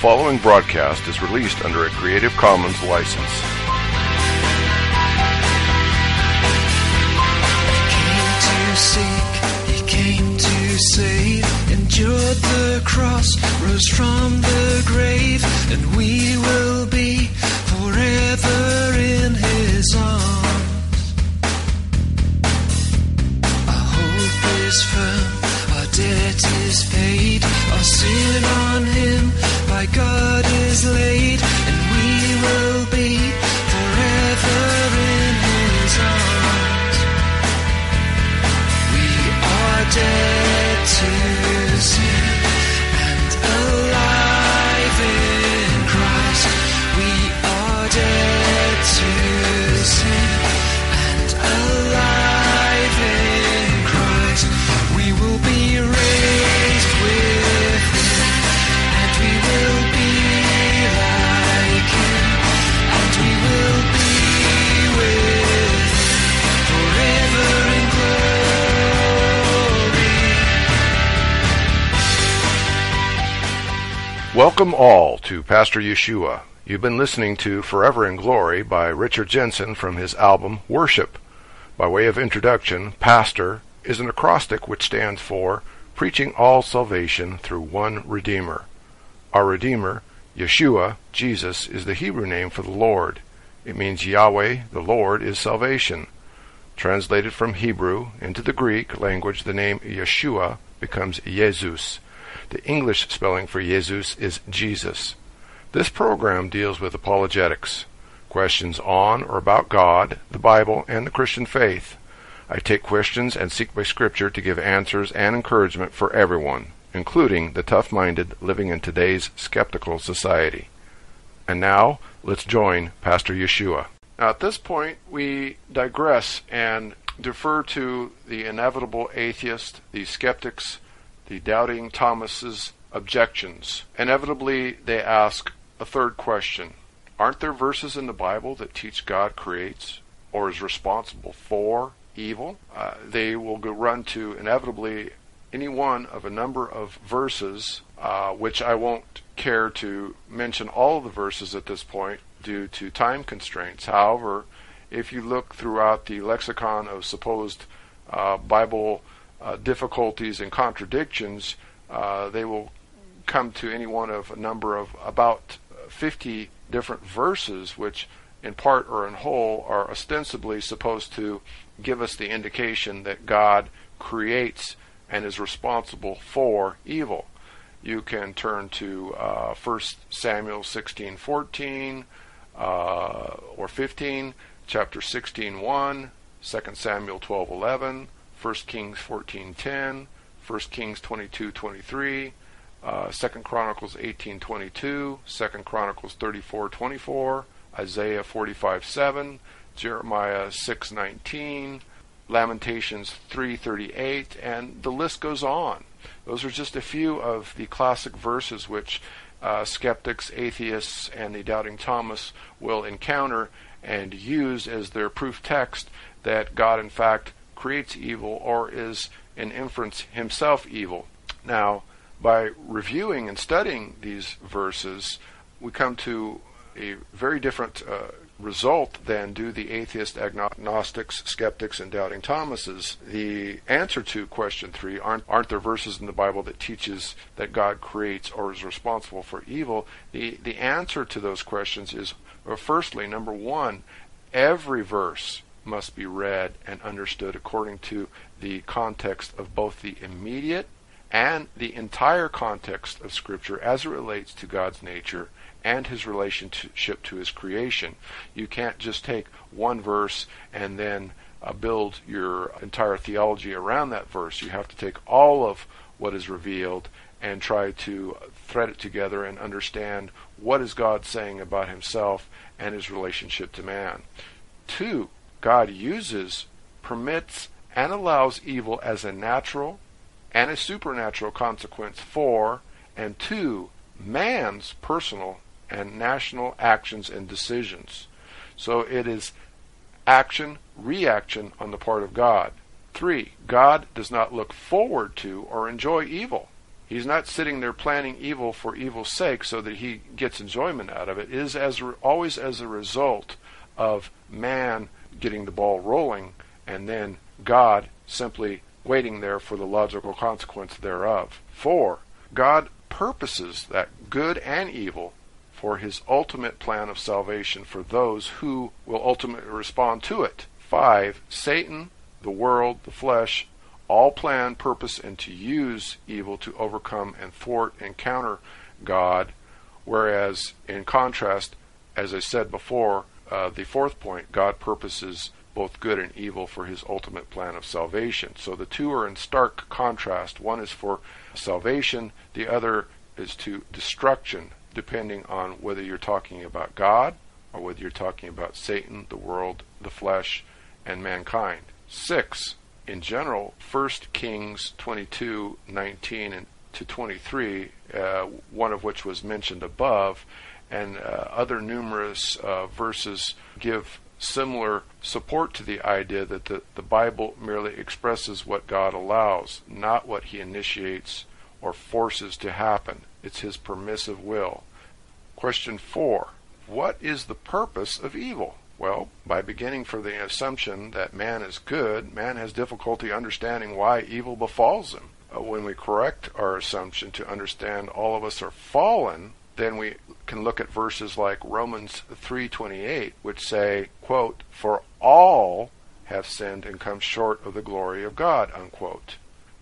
following broadcast is released under a Creative Commons license. came to seek, he came to save, endured the cross, rose from the grave, and we will be forever in his arms. Our hope is firm, our debt is paid, our sin on him by God is laid, and we will be forever in his arms. We are dead Welcome all to Pastor Yeshua. You've been listening to Forever in Glory by Richard Jensen from his album Worship. By way of introduction, Pastor is an acrostic which stands for Preaching All Salvation Through One Redeemer. Our Redeemer, Yeshua, Jesus, is the Hebrew name for the Lord. It means Yahweh, the Lord, is salvation. Translated from Hebrew into the Greek language, the name Yeshua becomes Jesus. The English spelling for Jesus is Jesus. This program deals with apologetics, questions on or about God, the Bible, and the Christian faith. I take questions and seek by Scripture to give answers and encouragement for everyone, including the tough minded living in today's skeptical society. And now, let's join Pastor Yeshua. Now, at this point, we digress and defer to the inevitable atheist, the skeptics, the doubting Thomas's objections. Inevitably, they ask a third question Aren't there verses in the Bible that teach God creates or is responsible for evil? Uh, they will go run to inevitably any one of a number of verses, uh, which I won't care to mention all of the verses at this point due to time constraints. However, if you look throughout the lexicon of supposed uh, Bible uh, difficulties and contradictions, uh, they will come to any one of a number of about 50 different verses, which in part or in whole are ostensibly supposed to give us the indication that God creates and is responsible for evil. You can turn to uh, 1 Samuel 16, 14, uh, or 15, chapter 16, 1, 2 Samuel 12, 11, 1 Kings 14:10, 1 Kings 22:23, uh, 2 Chronicles 18:22, 2 Chronicles 34:24, Isaiah 45:7, Jeremiah 6:19, Lamentations 3:38 and the list goes on. Those are just a few of the classic verses which uh, skeptics, atheists, and the doubting Thomas will encounter and use as their proof text that God in fact creates evil or is in inference himself evil. Now, by reviewing and studying these verses, we come to a very different uh, result than do the atheist, agnostics, skeptics, and doubting Thomases. The answer to question three aren't aren't there verses in the Bible that teaches that God creates or is responsible for evil? The the answer to those questions is well, firstly, number one, every verse must be read and understood according to the context of both the immediate and the entire context of Scripture as it relates to God's nature and his relationship to his creation. You can't just take one verse and then uh, build your entire theology around that verse. You have to take all of what is revealed and try to thread it together and understand what is God saying about himself and his relationship to man. Two, God uses, permits, and allows evil as a natural and a supernatural consequence for, and to man's personal and national actions and decisions. So it is action, reaction on the part of God. Three, God does not look forward to or enjoy evil. He's not sitting there planning evil for evil's sake so that he gets enjoyment out of it. It is as always as a result of man getting the ball rolling and then God simply waiting there for the logical consequence thereof. Four, God purposes that good and evil for his ultimate plan of salvation for those who will ultimately respond to it. Five, Satan, the world, the flesh, all plan, purpose, and to use evil to overcome and thwart and counter God, whereas in contrast, as I said before, uh, the fourth point, God purposes both good and evil for his ultimate plan of salvation. So the two are in stark contrast. One is for salvation, the other is to destruction, depending on whether you're talking about God or whether you're talking about Satan, the world, the flesh, and mankind. Six, in general, 1 Kings 22, 19 and to 23, uh, one of which was mentioned above, and uh, other numerous uh, verses give similar support to the idea that the, the Bible merely expresses what God allows, not what He initiates or forces to happen. It's His permissive will. Question 4. What is the purpose of evil? Well, by beginning from the assumption that man is good, man has difficulty understanding why evil befalls him. Uh, when we correct our assumption to understand all of us are fallen, then we can look at verses like Romans 3:28 which say, quote, "For all have sinned and come short of the glory of God." unquote.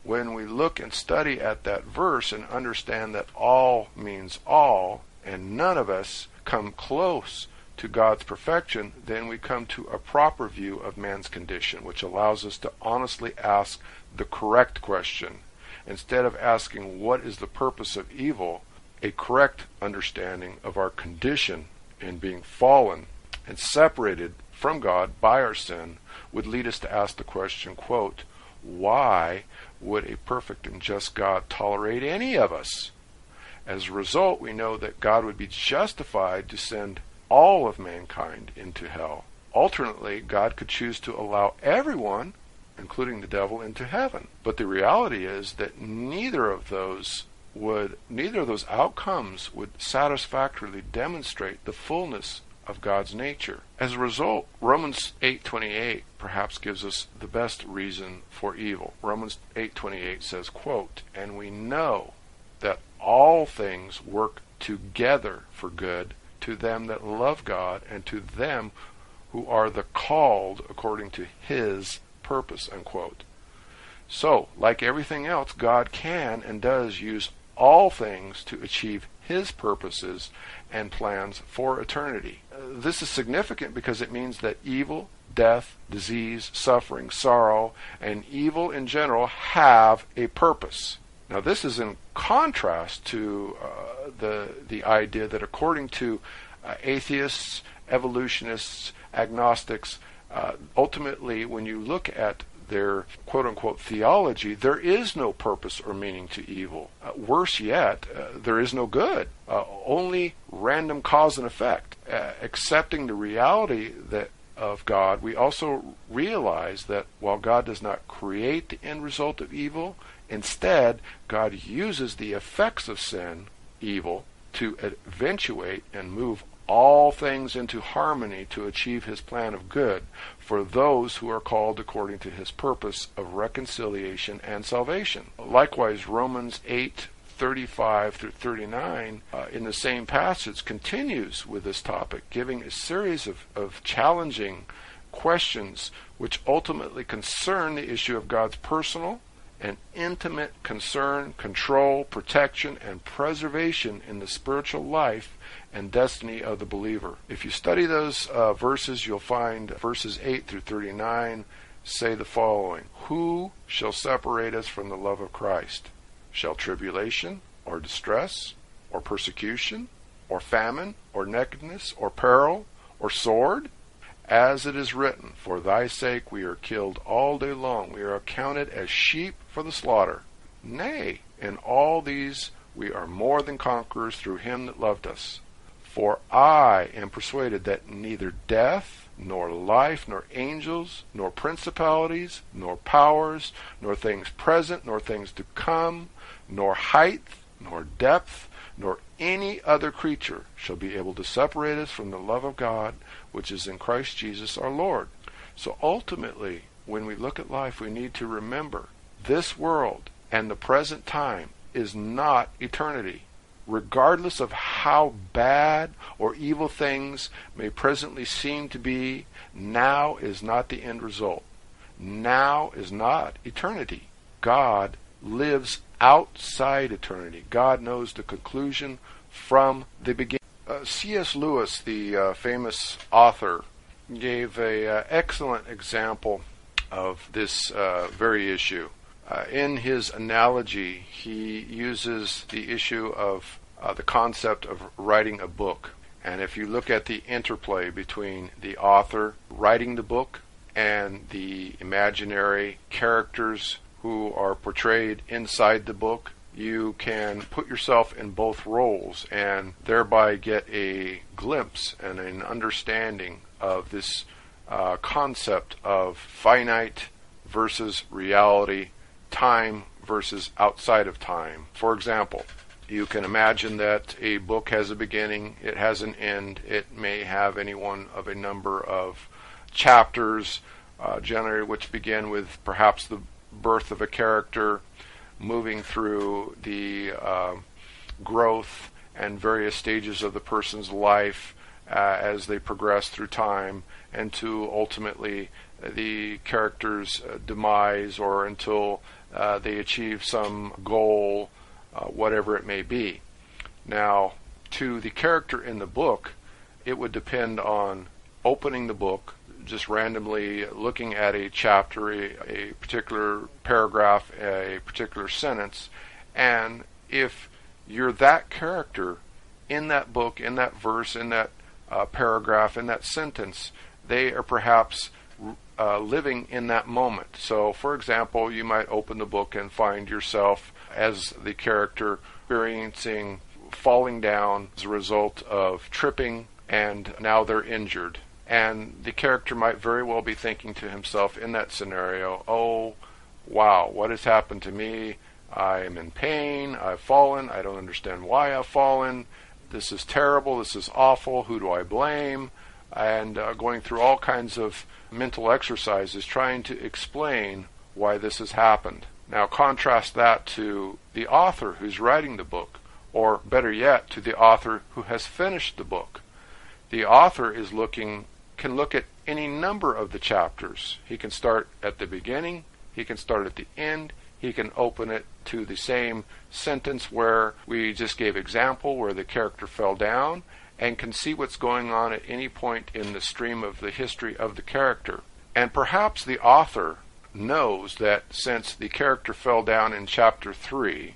When we look and study at that verse and understand that all means all and none of us come close to God's perfection, then we come to a proper view of man's condition, which allows us to honestly ask the correct question. Instead of asking what is the purpose of evil, a correct understanding of our condition in being fallen and separated from God by our sin would lead us to ask the question, quote, why would a perfect and just God tolerate any of us? As a result, we know that God would be justified to send all of mankind into hell. Alternately, God could choose to allow everyone, including the devil, into heaven. But the reality is that neither of those would neither of those outcomes would satisfactorily demonstrate the fullness of God's nature. As a result, Romans 8:28 perhaps gives us the best reason for evil. Romans 8:28 says, quote, "And we know that all things work together for good to them that love God and to them who are the called according to his purpose." Unquote. So, like everything else, God can and does use all things to achieve his purposes and plans for eternity. This is significant because it means that evil, death, disease, suffering, sorrow, and evil in general have a purpose. Now, this is in contrast to uh, the the idea that, according to uh, atheists, evolutionists, agnostics, uh, ultimately, when you look at their quote unquote theology, there is no purpose or meaning to evil. Uh, worse yet, uh, there is no good, uh, only random cause and effect. Uh, accepting the reality that of God, we also realize that while God does not create the end result of evil, instead, God uses the effects of sin, evil, to eventuate and move all things into harmony to achieve his plan of good for those who are called according to his purpose of reconciliation and salvation. Likewise, Romans 8 35 through 39 uh, in the same passage continues with this topic, giving a series of, of challenging questions which ultimately concern the issue of God's personal and intimate concern, control, protection, and preservation in the spiritual life and destiny of the believer. If you study those uh, verses, you'll find verses 8 through 39 say the following Who shall separate us from the love of Christ? Shall tribulation, or distress, or persecution, or famine, or nakedness, or peril, or sword? As it is written, For thy sake we are killed all day long, we are accounted as sheep for the slaughter. Nay, in all these we are more than conquerors through him that loved us. For I am persuaded that neither death, nor life, nor angels, nor principalities, nor powers, nor things present, nor things to come, nor height, nor depth, nor any other creature shall be able to separate us from the love of God which is in Christ Jesus our Lord. So ultimately, when we look at life, we need to remember this world and the present time is not eternity. Regardless of how bad or evil things may presently seem to be, now is not the end result. Now is not eternity. God lives outside eternity. God knows the conclusion from the beginning. Uh, C.S. Lewis, the uh, famous author, gave an uh, excellent example of this uh, very issue. Uh, in his analogy, he uses the issue of uh, the concept of writing a book. And if you look at the interplay between the author writing the book and the imaginary characters who are portrayed inside the book, you can put yourself in both roles and thereby get a glimpse and an understanding of this uh, concept of finite versus reality, time versus outside of time. For example, you can imagine that a book has a beginning, it has an end, it may have any one of a number of chapters, uh, which begin with perhaps the birth of a character, moving through the uh, growth and various stages of the person's life uh, as they progress through time, and to ultimately the character's uh, demise or until uh, they achieve some goal, uh, whatever it may be. Now, to the character in the book, it would depend on opening the book, just randomly looking at a chapter, a, a particular paragraph, a particular sentence, and if you're that character in that book, in that verse, in that uh, paragraph, in that sentence, they are perhaps uh, living in that moment. So, for example, you might open the book and find yourself as the character experiencing falling down as a result of tripping, and now they're injured and the character might very well be thinking to himself in that scenario, oh, wow, what has happened to me? I am in pain. I've fallen. I don't understand why I've fallen. This is terrible. This is awful. Who do I blame? And uh, going through all kinds of mental exercises trying to explain why this has happened. Now, contrast that to the author who's writing the book, or better yet, to the author who has finished the book. The author is looking can look at any number of the chapters. He can start at the beginning, he can start at the end, he can open it to the same sentence where we just gave example where the character fell down and can see what's going on at any point in the stream of the history of the character. And perhaps the author knows that since the character fell down in chapter 3,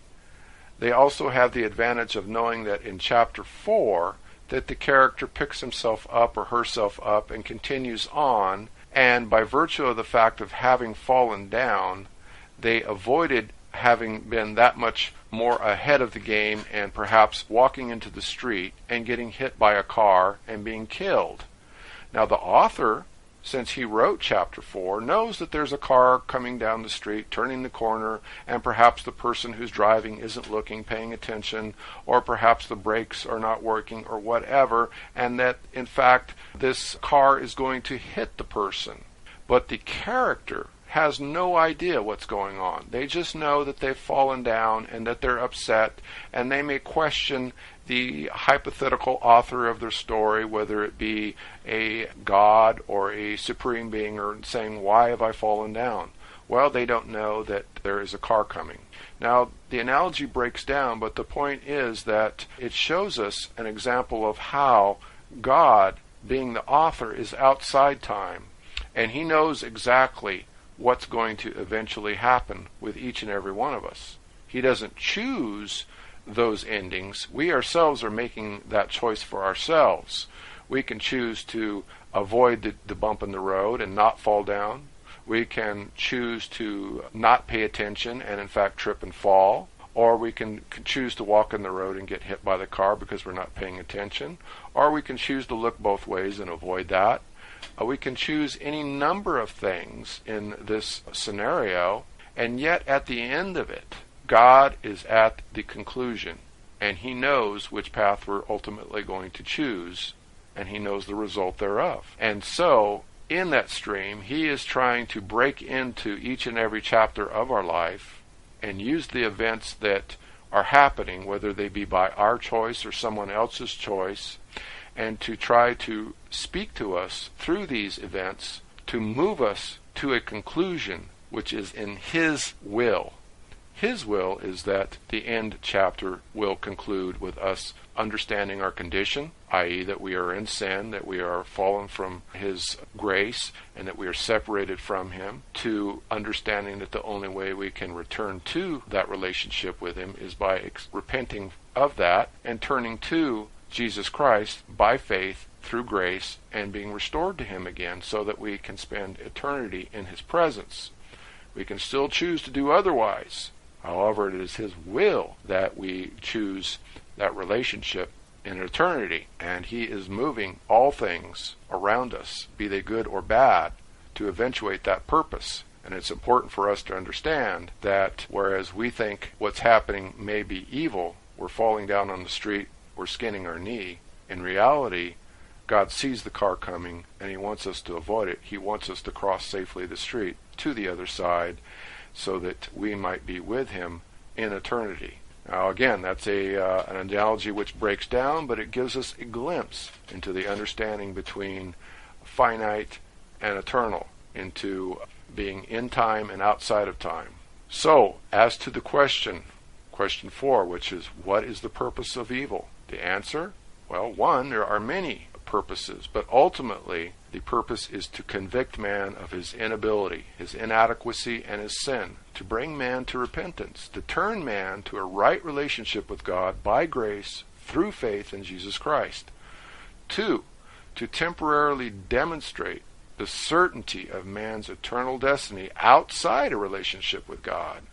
they also have the advantage of knowing that in chapter 4 that the character picks himself up or herself up and continues on, and by virtue of the fact of having fallen down, they avoided having been that much more ahead of the game and perhaps walking into the street and getting hit by a car and being killed. Now, the author since he wrote chapter 4, knows that there's a car coming down the street, turning the corner, and perhaps the person who's driving isn't looking, paying attention, or perhaps the brakes are not working, or whatever, and that in fact this car is going to hit the person. But the character has no idea what's going on. They just know that they've fallen down and that they're upset, and they may question the hypothetical author of their story, whether it be a god or a supreme being, or saying, Why have I fallen down? Well, they don't know that there is a car coming. Now, the analogy breaks down, but the point is that it shows us an example of how God, being the author, is outside time, and He knows exactly what's going to eventually happen with each and every one of us. He doesn't choose those endings. We ourselves are making that choice for ourselves. We can choose to avoid the, the bump in the road and not fall down. We can choose to not pay attention and, in fact, trip and fall. Or we can, can choose to walk in the road and get hit by the car because we're not paying attention. Or we can choose to look both ways and avoid that. Uh, we can choose any number of things in this scenario, and yet at the end of it, God is at the conclusion, and He knows which path we're ultimately going to choose, and He knows the result thereof. And so, in that stream, He is trying to break into each and every chapter of our life and use the events that are happening, whether they be by our choice or someone else's choice, and to try to speak to us through these events to move us to a conclusion which is in His will. His will is that the end chapter will conclude with us understanding our condition, i.e., that we are in sin, that we are fallen from His grace, and that we are separated from Him, to understanding that the only way we can return to that relationship with Him is by ex- repenting of that and turning to Jesus Christ by faith through grace and being restored to Him again so that we can spend eternity in His presence. We can still choose to do otherwise. However, it is His will that we choose that relationship in eternity. And He is moving all things around us, be they good or bad, to eventuate that purpose. And it's important for us to understand that whereas we think what's happening may be evil, we're falling down on the street, we're skinning our knee, in reality, God sees the car coming and He wants us to avoid it. He wants us to cross safely the street to the other side so that we might be with Him in eternity. Now, again, that's a uh, an analogy which breaks down, but it gives us a glimpse into the understanding between finite and eternal, into being in time and outside of time. So, as to the question, question four, which is, what is the purpose of evil? The answer? Well, one, there are many purposes, but ultimately the purpose is to convict man of his inability, his inadequacy, and his sin, to bring man to repentance, to turn man to a right relationship with God by grace through faith in Jesus Christ. Two, to temporarily demonstrate the certainty of man's eternal destiny outside a relationship with God.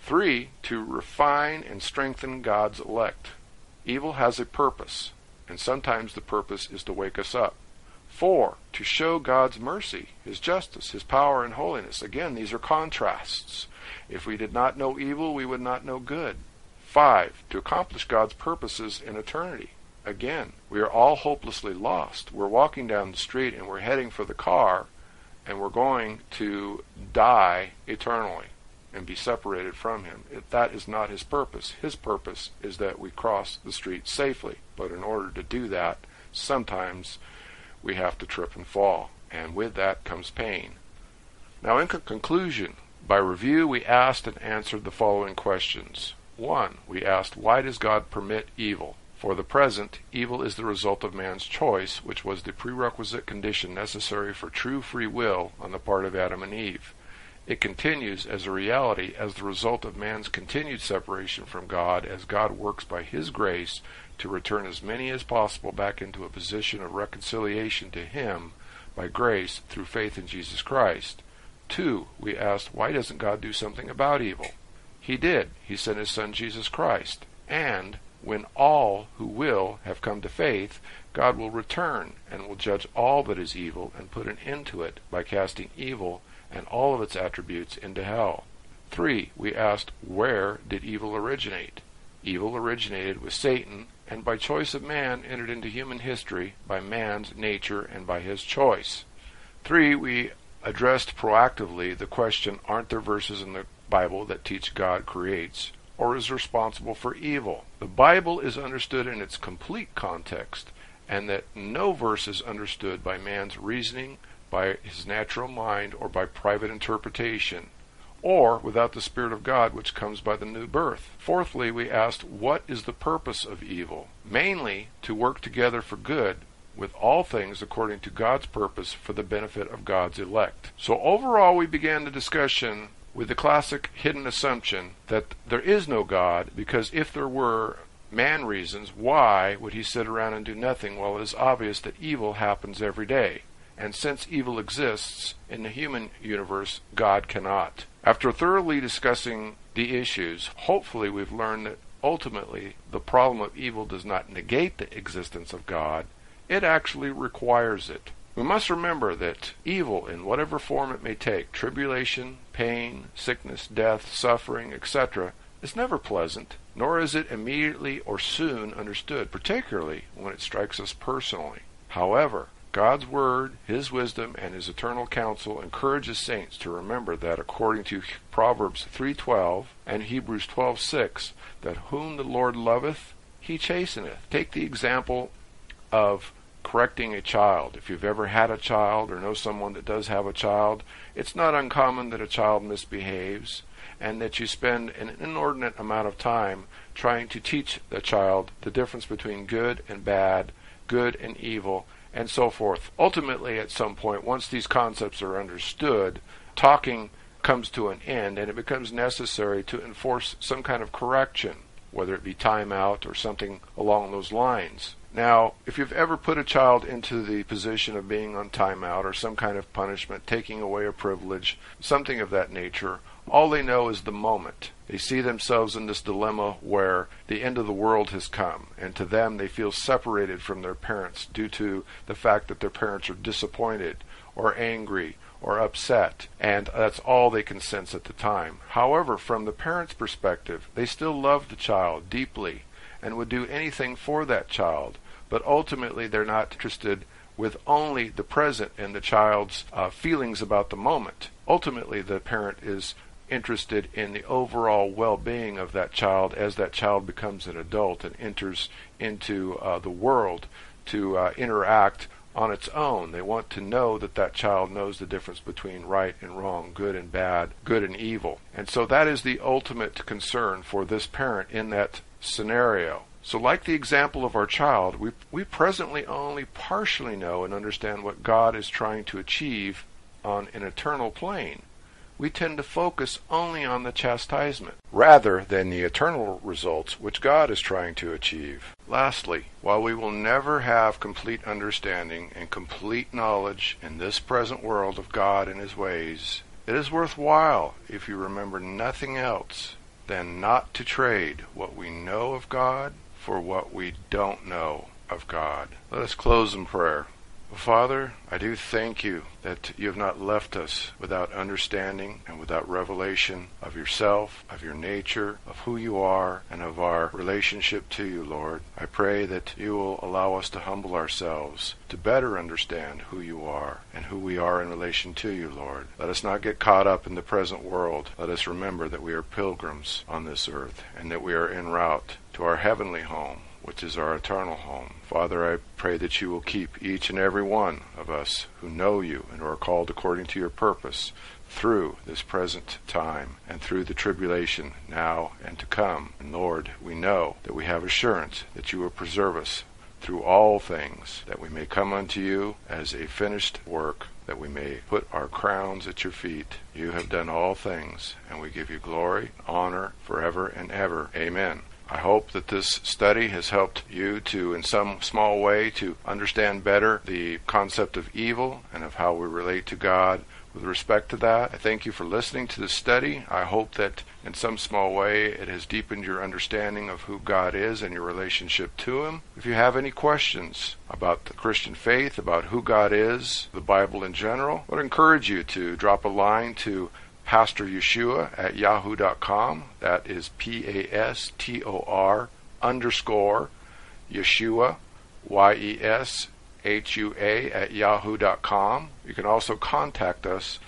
Three, to refine and strengthen God's elect. Evil has a purpose, and sometimes the purpose is to wake us up. Four, to show God's mercy, His justice, His power, and holiness. Again, these are contrasts. If we did not know evil, we would not know good. Five, to accomplish God's purposes in eternity. Again, we are all hopelessly lost. We're walking down the street and we're heading for the car, and we're going to die eternally and be separated from him. That is not his purpose. His purpose is that we cross the street safely. But in order to do that, sometimes we have to trip and fall. And with that comes pain. Now, in conclusion, by review, we asked and answered the following questions. 1. We asked, why does God permit evil? For the present, evil is the result of man's choice, which was the prerequisite condition necessary for true free will on the part of Adam and Eve. It continues as a reality as the result of man's continued separation from God as God works by His grace to return as many as possible back into a position of reconciliation to Him by grace through faith in Jesus Christ. Two, we asked, why doesn't God do something about evil? He did. He sent His Son Jesus Christ. And when all who will have come to faith, God will return and will judge all that is evil and put an end to it by casting evil and all of its attributes into hell. 3. We asked, where did evil originate? Evil originated with Satan, and by choice of man entered into human history by man's nature and by his choice. 3. We addressed proactively the question, aren't there verses in the Bible that teach God creates or is responsible for evil? The Bible is understood in its complete context, and that no verse is understood by man's reasoning, by his natural mind or by private interpretation, or without the Spirit of God which comes by the new birth. Fourthly, we asked, what is the purpose of evil? Mainly to work together for good with all things according to God's purpose for the benefit of God's elect. So overall, we began the discussion with the classic hidden assumption that there is no God because if there were man reasons, why would he sit around and do nothing while it is obvious that evil happens every day? And since evil exists in the human universe, God cannot. After thoroughly discussing the issues, hopefully we've learned that ultimately the problem of evil does not negate the existence of God, it actually requires it. We must remember that evil, in whatever form it may take, tribulation, pain, sickness, death, suffering, etc., is never pleasant, nor is it immediately or soon understood, particularly when it strikes us personally. However, God's word, his wisdom, and his eternal counsel encourages saints to remember that according to Proverbs 3:12 and Hebrews 12:6 that whom the Lord loveth he chasteneth. Take the example of correcting a child. If you've ever had a child or know someone that does have a child, it's not uncommon that a child misbehaves and that you spend an inordinate amount of time trying to teach the child the difference between good and bad, good and evil, and so forth. Ultimately, at some point, once these concepts are understood, talking comes to an end and it becomes necessary to enforce some kind of correction, whether it be timeout or something along those lines. Now, if you've ever put a child into the position of being on timeout or some kind of punishment, taking away a privilege, something of that nature, all they know is the moment. They see themselves in this dilemma where the end of the world has come, and to them they feel separated from their parents due to the fact that their parents are disappointed or angry or upset, and that's all they can sense at the time. However, from the parent's perspective, they still love the child deeply and would do anything for that child, but ultimately they're not interested with only the present and the child's uh, feelings about the moment. Ultimately, the parent is interested in the overall well-being of that child as that child becomes an adult and enters into uh, the world to uh, interact on its own. They want to know that that child knows the difference between right and wrong, good and bad, good and evil. And so that is the ultimate concern for this parent in that scenario. So, like the example of our child, we, we presently only partially know and understand what God is trying to achieve on an eternal plane we tend to focus only on the chastisement rather than the eternal results which God is trying to achieve. Lastly, while we will never have complete understanding and complete knowledge in this present world of God and His ways, it is worthwhile, if you remember nothing else, than not to trade what we know of God for what we don't know of God. Let us close in prayer. Father, I do thank you that you have not left us without understanding and without revelation of yourself, of your nature, of who you are, and of our relationship to you, Lord. I pray that you will allow us to humble ourselves to better understand who you are and who we are in relation to you, Lord. Let us not get caught up in the present world. Let us remember that we are pilgrims on this earth and that we are en route to our heavenly home which is our eternal home. Father, I pray that you will keep each and every one of us who know you and who are called according to your purpose through this present time and through the tribulation now and to come. And Lord, we know that we have assurance that you will preserve us through all things, that we may come unto you as a finished work, that we may put our crowns at your feet. You have done all things, and we give you glory, honor, forever and ever. Amen. I hope that this study has helped you to, in some small way, to understand better the concept of evil and of how we relate to God with respect to that. I thank you for listening to this study. I hope that in some small way it has deepened your understanding of who God is and your relationship to Him. If you have any questions about the Christian faith, about who God is, the Bible in general, I would encourage you to drop a line to Pastor Yeshua at yahoo.com. That is P A S T O R underscore Yeshua, Y E S H U A at yahoo.com. You can also contact us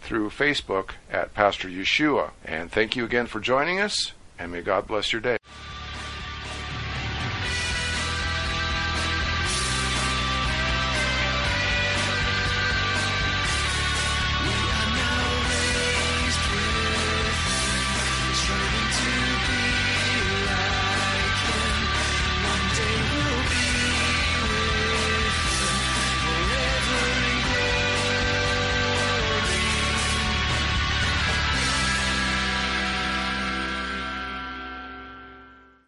through Facebook at Pastor Yeshua. And thank you again for joining us, and may God bless your day.